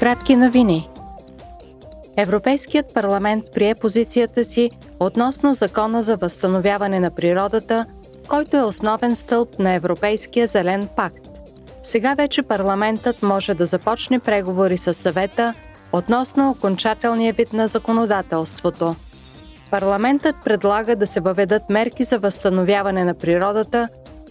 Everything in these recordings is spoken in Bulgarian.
Кратки новини. Европейският парламент прие позицията си относно Закона за възстановяване на природата, който е основен стълб на Европейския зелен пакт. Сега вече парламентът може да започне преговори с съвета относно окончателния вид на законодателството. Парламентът предлага да се въведат мерки за възстановяване на природата,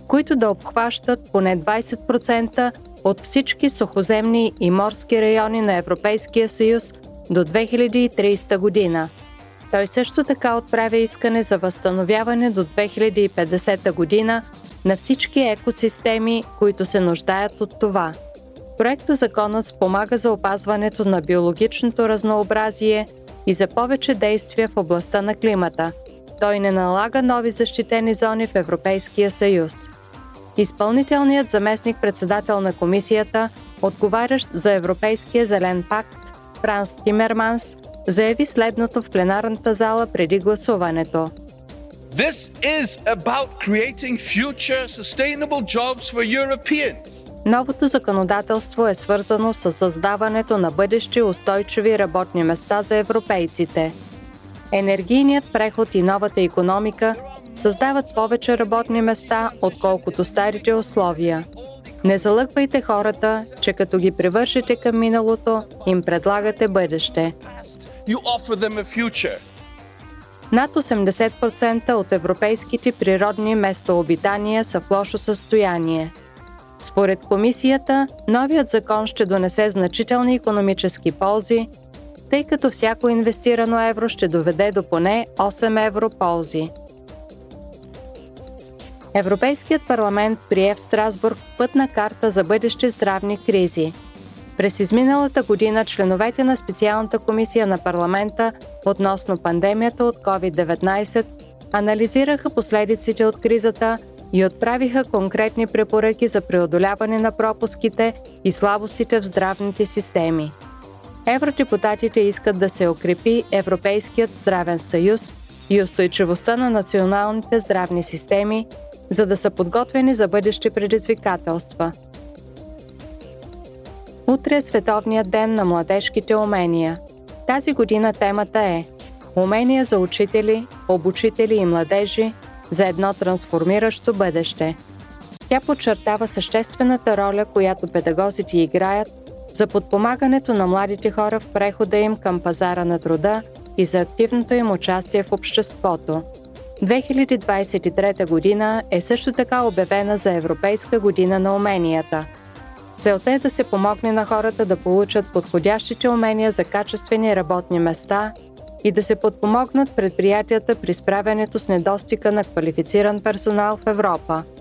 които да обхващат поне 20% от всички сухоземни и морски райони на Европейския съюз до 2030 година. Той също така отправя искане за възстановяване до 2050 година на всички екосистеми, които се нуждаят от това. Проекто законът спомага за опазването на биологичното разнообразие и за повече действия в областта на климата. Той не налага нови защитени зони в Европейския съюз. Изпълнителният заместник председател на комисията, отговарящ за Европейския зелен пакт, Франс Тимерманс, заяви следното в пленарната зала преди гласуването. This is about creating future sustainable jobs for Europeans. Новото законодателство е свързано с създаването на бъдещи устойчиви работни места за европейците. Енергийният преход и новата економика създават повече работни места, отколкото старите условия. Не залъгвайте хората, че като ги привършите към миналото, им предлагате бъдеще. Над 80% от европейските природни местообитания са в лошо състояние. Според комисията, новият закон ще донесе значителни економически ползи, тъй като всяко инвестирано евро ще доведе до поне 8 евро ползи. Европейският парламент прие в Страсбург пътна карта за бъдещи здравни кризи. През изминалата година членовете на специалната комисия на парламента относно пандемията от COVID-19 анализираха последиците от кризата и отправиха конкретни препоръки за преодоляване на пропуските и слабостите в здравните системи. Евродепутатите искат да се укрепи Европейският здравен съюз и устойчивостта на националните здравни системи, за да са подготвени за бъдещи предизвикателства. Утре е Световният ден на младежките умения. Тази година темата е Умения за учители, обучители и младежи за едно трансформиращо бъдеще. Тя подчертава съществената роля, която педагозите играят за подпомагането на младите хора в прехода им към пазара на труда и за активното им участие в обществото. 2023 година е също така обявена за Европейска година на уменията. Целта е да се помогне на хората да получат подходящите умения за качествени работни места и да се подпомогнат предприятията при справянето с недостига на квалифициран персонал в Европа –